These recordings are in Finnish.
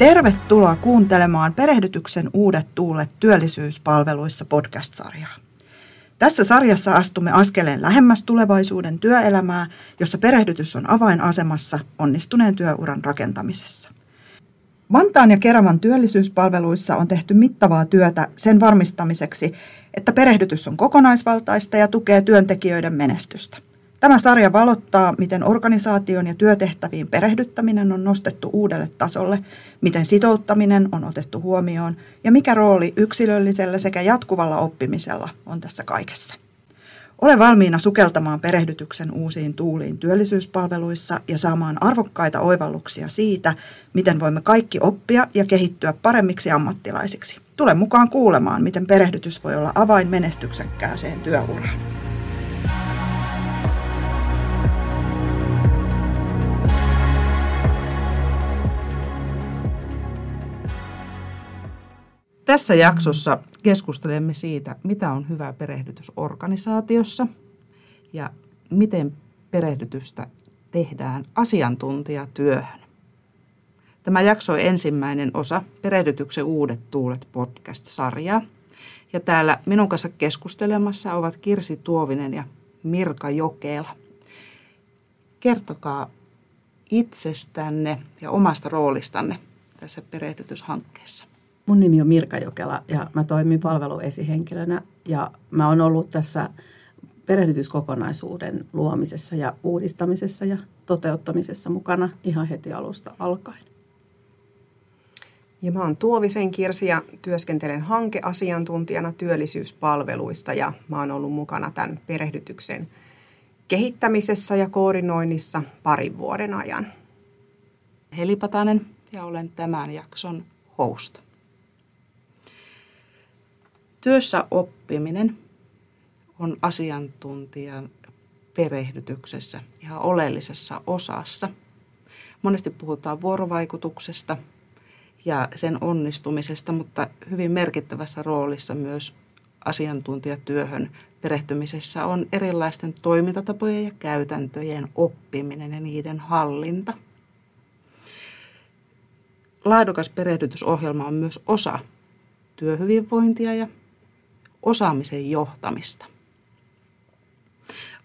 Tervetuloa kuuntelemaan Perehdytyksen uudet tuulet työllisyyspalveluissa podcast-sarjaa. Tässä sarjassa astumme askeleen lähemmäs tulevaisuuden työelämää, jossa perehdytys on avainasemassa onnistuneen työuran rakentamisessa. Vantaan ja Keravan työllisyyspalveluissa on tehty mittavaa työtä sen varmistamiseksi, että perehdytys on kokonaisvaltaista ja tukee työntekijöiden menestystä. Tämä sarja valottaa, miten organisaation ja työtehtäviin perehdyttäminen on nostettu uudelle tasolle, miten sitouttaminen on otettu huomioon ja mikä rooli yksilöllisellä sekä jatkuvalla oppimisella on tässä kaikessa. Ole valmiina sukeltamaan perehdytyksen uusiin tuuliin työllisyyspalveluissa ja saamaan arvokkaita oivalluksia siitä, miten voimme kaikki oppia ja kehittyä paremmiksi ammattilaisiksi. Tule mukaan kuulemaan, miten perehdytys voi olla avain menestyksekkääseen työuraan. Tässä jaksossa keskustelemme siitä, mitä on hyvä perehdytys organisaatiossa ja miten perehdytystä tehdään asiantuntijatyöhön. Tämä jakso on ensimmäinen osa Perehdytyksen uudet tuulet podcast-sarjaa. Ja täällä minun kanssa keskustelemassa ovat Kirsi Tuovinen ja Mirka Jokela. Kertokaa itsestänne ja omasta roolistanne tässä perehdytyshankkeessa. Mun nimi on Mirka Jokela ja mä toimin palveluesihenkilönä ja mä oon ollut tässä perehdytyskokonaisuuden luomisessa ja uudistamisessa ja toteuttamisessa mukana ihan heti alusta alkaen. Ja mä oon Tuovisen Kirsi ja työskentelen hankeasiantuntijana työllisyyspalveluista ja mä oon ollut mukana tämän perehdytyksen kehittämisessä ja koordinoinnissa parin vuoden ajan. Heli Patanen ja olen tämän jakson host. Työssä oppiminen on asiantuntijan perehdytyksessä ihan oleellisessa osassa. Monesti puhutaan vuorovaikutuksesta ja sen onnistumisesta, mutta hyvin merkittävässä roolissa myös asiantuntijatyöhön perehtymisessä on erilaisten toimintatapojen ja käytäntöjen oppiminen ja niiden hallinta. Laadukas perehdytysohjelma on myös osa työhyvinvointia ja osaamisen johtamista.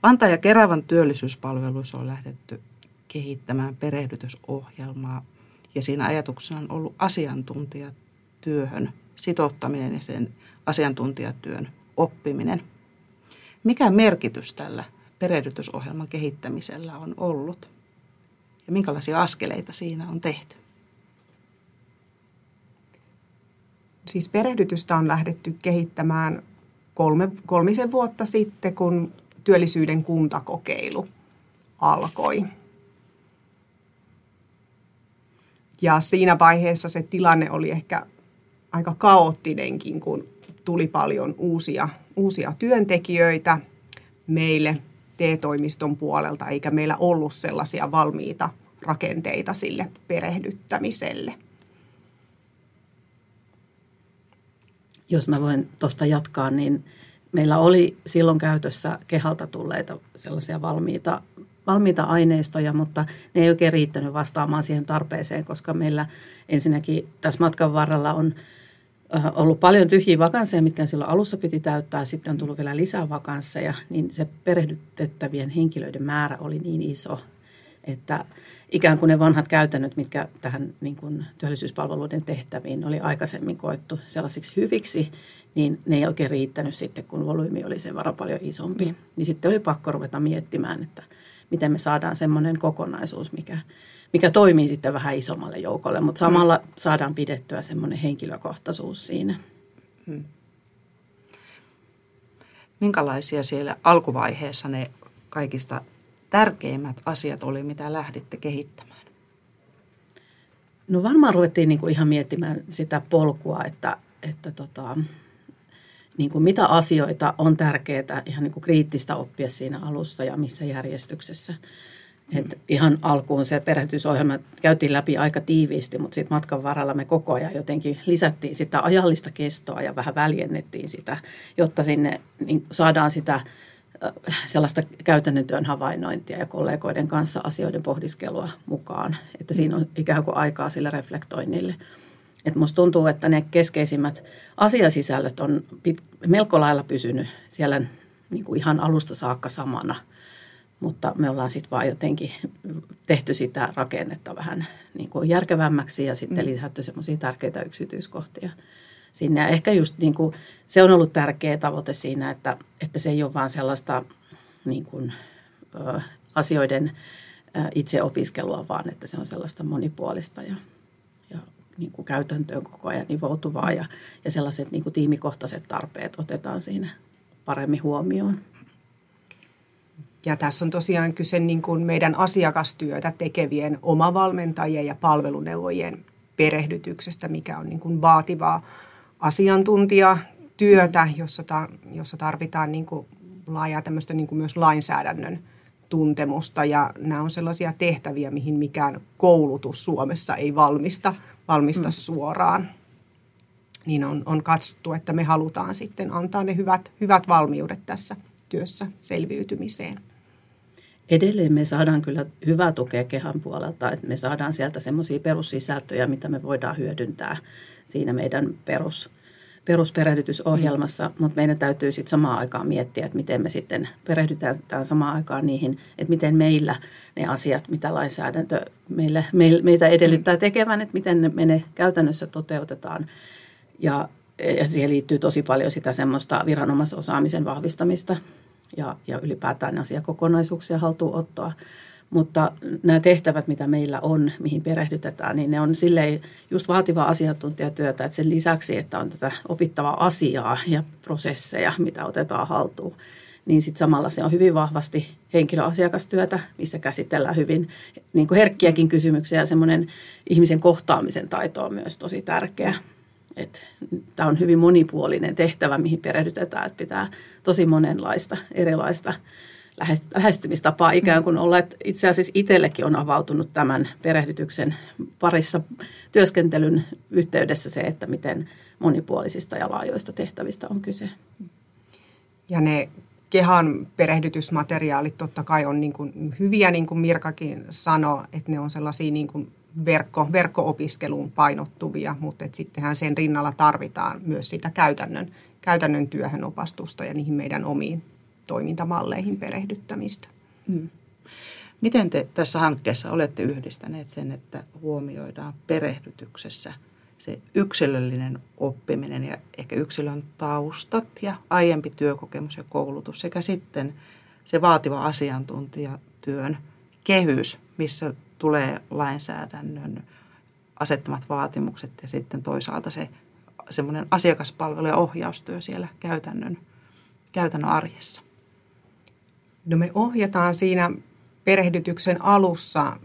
Vantaa ja Keravan työllisyyspalveluissa on lähdetty kehittämään perehdytysohjelmaa ja siinä ajatuksena on ollut asiantuntijatyöhön sitouttaminen ja sen asiantuntijatyön oppiminen. Mikä merkitys tällä perehdytysohjelman kehittämisellä on ollut ja minkälaisia askeleita siinä on tehty? Siis perehdytystä on lähdetty kehittämään kolme, kolmisen vuotta sitten, kun työllisyyden kuntakokeilu alkoi. Ja siinä vaiheessa se tilanne oli ehkä aika kaoottinenkin, kun tuli paljon uusia, uusia työntekijöitä meille TE-toimiston puolelta, eikä meillä ollut sellaisia valmiita rakenteita sille perehdyttämiselle. Jos mä voin tuosta jatkaa, niin meillä oli silloin käytössä kehalta tulleita sellaisia valmiita, valmiita aineistoja, mutta ne ei oikein riittänyt vastaamaan siihen tarpeeseen, koska meillä ensinnäkin tässä matkan varrella on ollut paljon tyhjiä vakansseja, mitkä silloin alussa piti täyttää. Sitten on tullut vielä lisää vakansseja, niin se perehdytettävien henkilöiden määrä oli niin iso, että ikään kuin ne vanhat käytännöt, mitkä tähän niin kuin työllisyyspalveluiden tehtäviin oli aikaisemmin koettu sellaisiksi hyviksi, niin ne ei oikein riittänyt sitten, kun volyymi oli sen verran paljon isompi. Mm. Niin sitten oli pakko ruveta miettimään, että miten me saadaan semmoinen kokonaisuus, mikä, mikä toimii sitten vähän isommalle joukolle, mutta samalla mm. saadaan pidettyä semmoinen henkilökohtaisuus siinä. Mm. Minkälaisia siellä alkuvaiheessa ne kaikista tärkeimmät asiat oli, mitä lähditte kehittämään? No varmaan ruvettiin niin kuin ihan miettimään sitä polkua, että, että tota, niin kuin mitä asioita on tärkeää ihan niin kuin kriittistä oppia siinä alussa ja missä järjestyksessä. Mm. Et ihan alkuun se perehdytysohjelma käytiin läpi aika tiiviisti, mutta sitten matkan varrella me koko ajan jotenkin lisättiin sitä ajallista kestoa ja vähän väljennettiin sitä, jotta sinne niin saadaan sitä sellaista käytännön työn havainnointia ja kollegoiden kanssa asioiden pohdiskelua mukaan, että siinä on ikään kuin aikaa sille reflektoinnille. Että musta tuntuu, että ne keskeisimmät asiasisällöt on pit, melko lailla pysynyt siellä niin kuin ihan alusta saakka samana, mutta me ollaan sitten vaan jotenkin tehty sitä rakennetta vähän niin kuin järkevämmäksi ja sitten mm. lisätty semmoisia tärkeitä yksityiskohtia sinne. Ja ehkä just niin kuin, se on ollut tärkeä tavoite siinä, että, että se ei ole vaan sellaista niin kuin, ö, asioiden ö, itseopiskelua, vaan että se on sellaista monipuolista ja, ja niin kuin käytäntöön koko ajan nivoutuvaa ja, ja sellaiset niin kuin tiimikohtaiset tarpeet otetaan siinä paremmin huomioon. Ja tässä on tosiaan kyse niin kuin meidän asiakastyötä tekevien omavalmentajien ja palveluneuvojien perehdytyksestä, mikä on niin kuin vaativaa asiantuntijatyötä, jossa, ta, jossa tarvitaan niin kuin laajaa tämmöistä niin kuin myös lainsäädännön tuntemusta. Ja nämä on sellaisia tehtäviä, mihin mikään koulutus Suomessa ei valmista, valmista mm. suoraan. Niin on, on katsottu, että me halutaan sitten antaa ne hyvät, hyvät valmiudet tässä työssä selviytymiseen. Edelleen me saadaan kyllä hyvää tukea kehan puolelta, että me saadaan sieltä semmoisia perussisältöjä, mitä me voidaan hyödyntää siinä meidän perus, perusperehdytysohjelmassa, mm. mutta meidän täytyy sitten samaan aikaan miettiä, että miten me sitten perehdytään samaan aikaan niihin, että miten meillä ne asiat, mitä lainsäädäntö meille, meitä edellyttää tekemään, että miten me ne käytännössä toteutetaan. Ja, ja siihen liittyy tosi paljon sitä semmoista viranomaisosaamisen vahvistamista ja, ja ylipäätään asiakokonaisuuksia haltuunottoa. Mutta nämä tehtävät, mitä meillä on, mihin perehdytetään, niin ne on silleen just vaativaa asiantuntijatyötä, että sen lisäksi, että on tätä opittavaa asiaa ja prosesseja, mitä otetaan haltuun, niin sitten samalla se on hyvin vahvasti henkilöasiakastyötä, missä käsitellään hyvin niin kuin herkkiäkin kysymyksiä ja semmoinen ihmisen kohtaamisen taito on myös tosi tärkeä. Tämä on hyvin monipuolinen tehtävä, mihin perehdytetään, että pitää tosi monenlaista erilaista lähestymistapaa ikään kuin olla, että itse asiassa itsellekin on avautunut tämän perehdytyksen parissa työskentelyn yhteydessä se, että miten monipuolisista ja laajoista tehtävistä on kyse. Ja ne kehan perehdytysmateriaalit totta kai on niin kuin hyviä, niin kuin Mirkakin sanoi, että ne on sellaisia niin kuin verkko, verkko-opiskeluun painottuvia, mutta että sittenhän sen rinnalla tarvitaan myös sitä käytännön, käytännön työhön opastusta ja niihin meidän omiin toimintamalleihin perehdyttämistä. Hmm. Miten te tässä hankkeessa olette yhdistäneet sen, että huomioidaan perehdytyksessä se yksilöllinen oppiminen ja ehkä yksilön taustat ja aiempi työkokemus ja koulutus sekä sitten se vaativa asiantuntijatyön kehys, missä tulee lainsäädännön asettamat vaatimukset ja sitten toisaalta se semmoinen asiakaspalvelu ja ohjaustyö siellä käytännön, käytännön arjessa. No me ohjataan siinä perehdytyksen alussa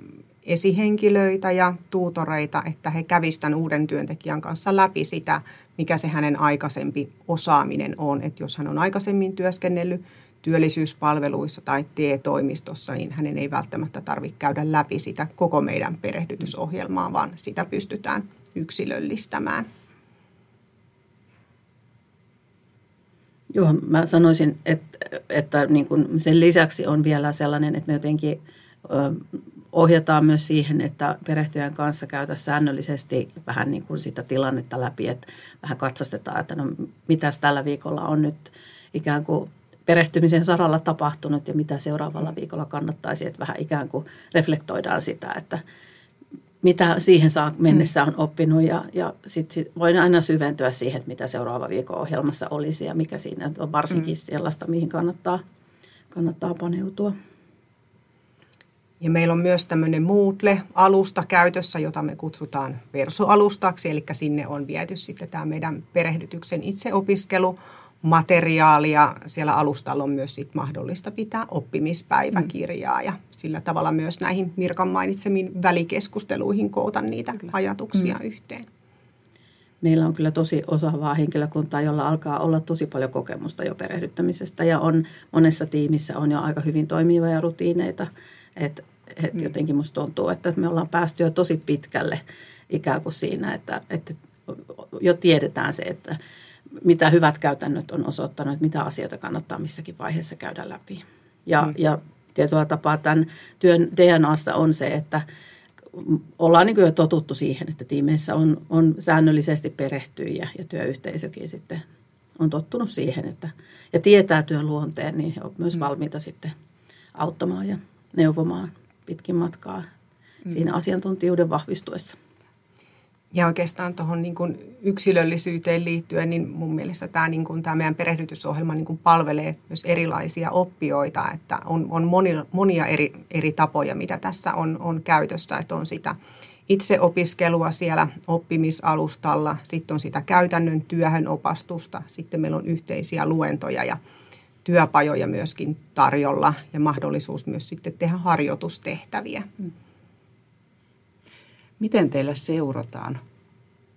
esihenkilöitä ja tuutoreita, että he kävisivät tämän uuden työntekijän kanssa läpi sitä, mikä se hänen aikaisempi osaaminen on. Että jos hän on aikaisemmin työskennellyt työllisyyspalveluissa tai TE-toimistossa, niin hänen ei välttämättä tarvitse käydä läpi sitä koko meidän perehdytysohjelmaa, vaan sitä pystytään yksilöllistämään. Joo, mä sanoisin, että, että niin kuin sen lisäksi on vielä sellainen, että me jotenkin ohjataan myös siihen, että perehtyjän kanssa käytä säännöllisesti vähän niin kuin sitä tilannetta läpi, että vähän katsastetaan, että no mitäs tällä viikolla on nyt ikään kuin perehtymisen saralla tapahtunut ja mitä seuraavalla viikolla kannattaisi, että vähän ikään kuin reflektoidaan sitä, että mitä siihen saa mennessä on oppinut ja, ja sitten sit voin aina syventyä siihen, että mitä seuraava viikon ohjelmassa olisi ja mikä siinä on varsinkin mm. sellaista, mihin kannattaa, kannattaa paneutua. Ja meillä on myös tämmöinen Moodle-alusta käytössä, jota me kutsutaan Verso-alustaksi, eli sinne on viety sitten tämä meidän perehdytyksen itseopiskelu materiaalia. Siellä alustalla on myös sit mahdollista pitää oppimispäiväkirjaa ja sillä tavalla myös näihin Mirkan mainitsemiin välikeskusteluihin koota niitä kyllä. ajatuksia mm. yhteen. Meillä on kyllä tosi osaavaa henkilökuntaa, jolla alkaa olla tosi paljon kokemusta jo perehdyttämisestä ja on monessa tiimissä on jo aika hyvin toimivia rutiineita. Et, et mm. Jotenkin musta tuntuu, että me ollaan päästy jo tosi pitkälle ikään kuin siinä, että, että jo tiedetään se, että mitä hyvät käytännöt on osoittanut, että mitä asioita kannattaa missäkin vaiheessa käydä läpi. Ja, mm. ja tietyllä tapaa tämän työn DNAssa on se, että ollaan niin jo totuttu siihen, että tiimeissä on, on säännöllisesti perehtyjiä ja työyhteisökin sitten on tottunut siihen, että, ja tietää työn luonteen, niin he ovat myös mm. valmiita sitten auttamaan ja neuvomaan pitkin matkaa mm. siinä asiantuntijuuden vahvistuessa. Ja oikeastaan tuohon niin kuin yksilöllisyyteen liittyen, niin mun mielestä tämä, niin kuin, tämä meidän perehdytysohjelma niin kuin palvelee myös erilaisia oppijoita, että on, on monia, monia eri, eri tapoja, mitä tässä on, on käytössä, että on sitä itseopiskelua siellä oppimisalustalla, sitten on sitä käytännön työhön opastusta, sitten meillä on yhteisiä luentoja ja työpajoja myöskin tarjolla ja mahdollisuus myös sitten tehdä harjoitustehtäviä. Mm. Miten teillä seurataan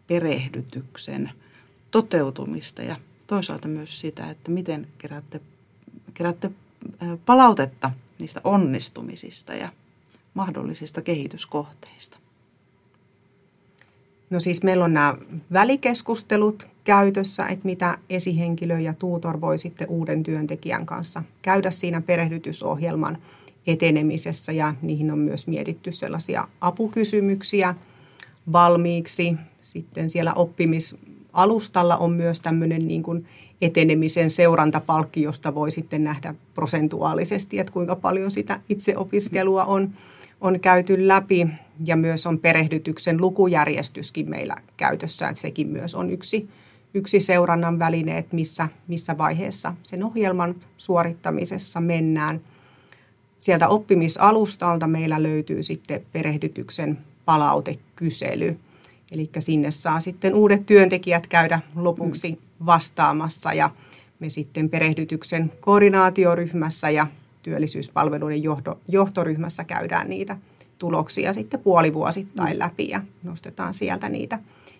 perehdytyksen toteutumista ja toisaalta myös sitä, että miten keräätte, keräätte palautetta niistä onnistumisista ja mahdollisista kehityskohteista? No siis meillä on nämä välikeskustelut käytössä, että mitä esihenkilö ja tuutor voi sitten uuden työntekijän kanssa käydä siinä perehdytysohjelman – etenemisessä ja niihin on myös mietitty sellaisia apukysymyksiä valmiiksi. Sitten siellä oppimisalustalla on myös tämmöinen niin kuin etenemisen seurantapalkki, josta voi sitten nähdä prosentuaalisesti, että kuinka paljon sitä itseopiskelua on, on käyty läpi. Ja myös on perehdytyksen lukujärjestyskin meillä käytössä, että sekin myös on yksi, yksi seurannan väline, että missä, missä vaiheessa sen ohjelman suorittamisessa mennään – Sieltä oppimisalustalta meillä löytyy sitten perehdytyksen palautekysely. Eli sinne saa sitten uudet työntekijät käydä lopuksi mm. vastaamassa ja me sitten perehdytyksen koordinaatioryhmässä ja työllisyyspalveluiden johto, johtoryhmässä käydään niitä tuloksia sitten puolivuosittain mm. läpi ja nostetaan sieltä niitä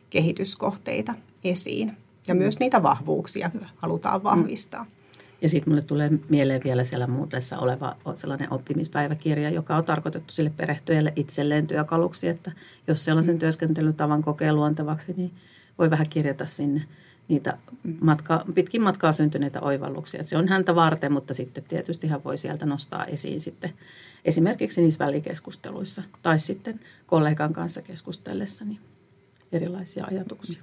kehityskohteita esiin. Ja myös niitä vahvuuksia halutaan vahvistaa. Mm. Ja sitten mulle tulee mieleen vielä siellä muudessa oleva sellainen oppimispäiväkirja, joka on tarkoitettu sille perehtyjälle itselleen työkaluksi, että jos sellaisen työskentelytavan kokee luontevaksi, niin voi vähän kirjata sinne niitä matka, pitkin matkaa syntyneitä oivalluksia. Että se on häntä varten, mutta sitten tietysti hän voi sieltä nostaa esiin sitten esimerkiksi niissä välikeskusteluissa tai sitten kollegan kanssa keskustellessa niin erilaisia ajatuksia.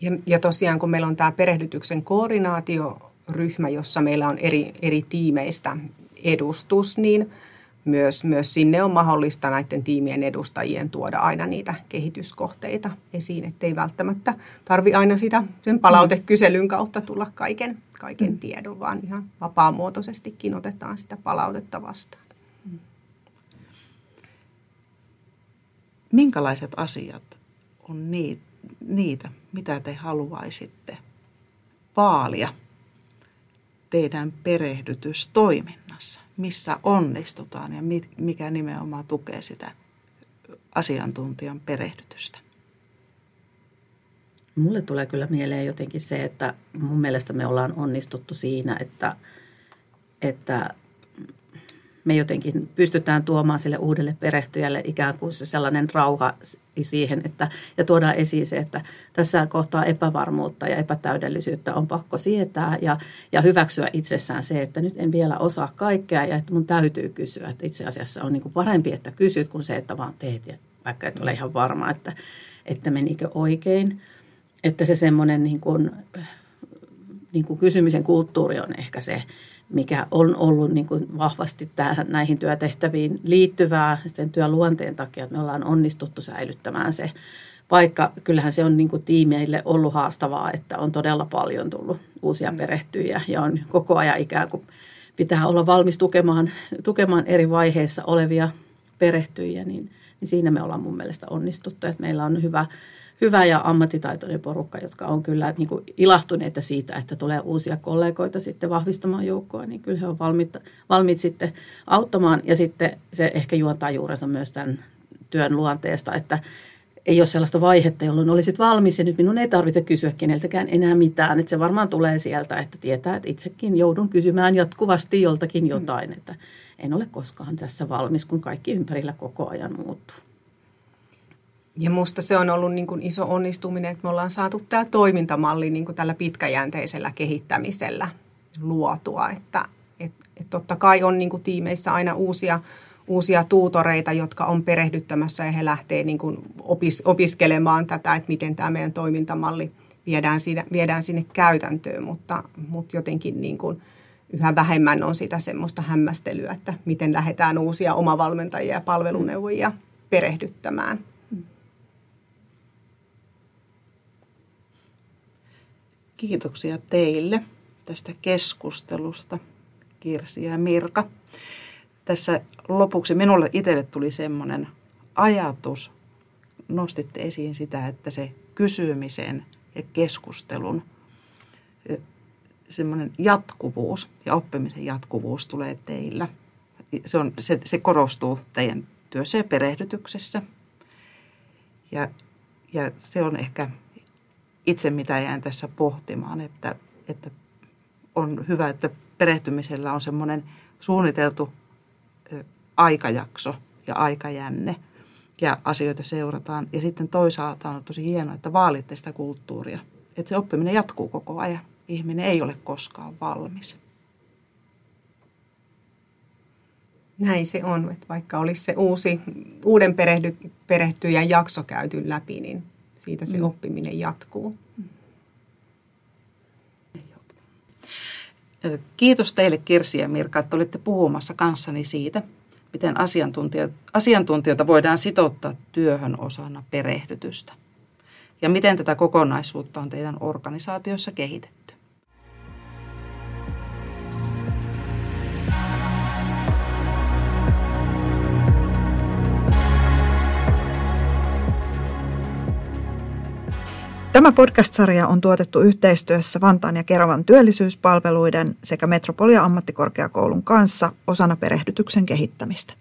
Ja, ja tosiaan kun meillä on tämä perehdytyksen koordinaatio ryhmä, jossa meillä on eri, eri tiimeistä edustus, niin myös, myös sinne on mahdollista näiden tiimien edustajien tuoda aina niitä kehityskohteita esiin, ettei välttämättä tarvi aina sitä sen palautekyselyn kautta tulla kaiken, kaiken mm. tiedon, vaan ihan vapaamuotoisestikin otetaan sitä palautetta vastaan. Minkälaiset asiat on niitä, mitä te haluaisitte vaalia teidän perehdytystoiminnassa? Missä onnistutaan ja mikä nimenomaan tukee sitä asiantuntijan perehdytystä? Mulle tulee kyllä mieleen jotenkin se, että mun mielestä me ollaan onnistuttu siinä, että, että me jotenkin pystytään tuomaan sille uudelle perehtyjälle ikään kuin se sellainen rauha siihen, että, ja tuodaan esiin se, että tässä kohtaa epävarmuutta ja epätäydellisyyttä on pakko sietää ja, ja hyväksyä itsessään se, että nyt en vielä osaa kaikkea ja että mun täytyy kysyä. Että itse asiassa on niin kuin parempi, että kysyt kuin se, että vaan teet, ja vaikka et ole ihan varma, että, että menikö oikein. Että se semmoinen niin kuin, niin kuin kysymisen kulttuuri on ehkä se, mikä on ollut niin kuin vahvasti tähän, näihin työtehtäviin liittyvää. Sen työluonteen takia, että me ollaan onnistuttu säilyttämään se. Vaikka kyllähän se on niin kuin tiimeille ollut haastavaa, että on todella paljon tullut uusia mm. perehtyjiä ja on koko ajan ikään kuin pitää olla valmis tukemaan, tukemaan eri vaiheissa olevia perehtyjiä, niin, niin siinä me ollaan mun mielestä onnistuttu, että meillä on hyvä hyvä ja ammattitaitoinen porukka, jotka on kyllä niin kuin ilahtuneita siitä, että tulee uusia kollegoita sitten vahvistamaan joukkoa, niin kyllä he on valmiit, valmiit sitten auttamaan. Ja sitten se ehkä juontaa juurensa myös tämän työn luonteesta, että ei ole sellaista vaihetta, jolloin olisit valmis ja nyt minun ei tarvitse kysyä keneltäkään enää mitään. Että se varmaan tulee sieltä, että tietää, että itsekin joudun kysymään jatkuvasti joltakin jotain, että en ole koskaan tässä valmis, kun kaikki ympärillä koko ajan muuttuu. Ja musta se on ollut niin kuin iso onnistuminen, että me ollaan saatu tämä toimintamalli niin kuin tällä pitkäjänteisellä kehittämisellä luotua. Että et, et totta kai on niin kuin tiimeissä aina uusia, uusia tuutoreita, jotka on perehdyttämässä ja he lähtee niin kuin opis, opiskelemaan tätä, että miten tämä meidän toimintamalli viedään, siinä, viedään sinne käytäntöön, mutta, mutta jotenkin niin kuin yhä vähemmän on sitä semmoista hämmästelyä, että miten lähdetään uusia omavalmentajia ja palveluneuvojia perehdyttämään. Kiitoksia teille tästä keskustelusta, Kirsi ja Mirka. Tässä lopuksi minulle itselle tuli semmoinen ajatus, nostitte esiin sitä, että se kysymisen ja keskustelun semmoinen jatkuvuus ja oppimisen jatkuvuus tulee teillä. Se, on, se, se korostuu teidän työssä ja perehdytyksessä. Ja, ja se on ehkä itse mitä jään tässä pohtimaan, että, että on hyvä, että perehtymisellä on semmoinen suunniteltu aikajakso ja aikajänne ja asioita seurataan. Ja sitten toisaalta on tosi hienoa, että vaalitte sitä kulttuuria, että se oppiminen jatkuu koko ajan. Ihminen ei ole koskaan valmis. Näin se on, että vaikka olisi se uusi, uuden perehdy, perehtyjän jakso käyty läpi, niin siitä se mm. oppiminen jatkuu. Kiitos teille Kirsi ja Mirka, että olitte puhumassa kanssani siitä, miten asiantuntijoita voidaan sitouttaa työhön osana perehdytystä ja miten tätä kokonaisuutta on teidän organisaatiossa kehitetty. Tämä podcast-sarja on tuotettu yhteistyössä Vantaan ja Keravan työllisyyspalveluiden sekä Metropolia ammattikorkeakoulun kanssa osana perehdytyksen kehittämistä.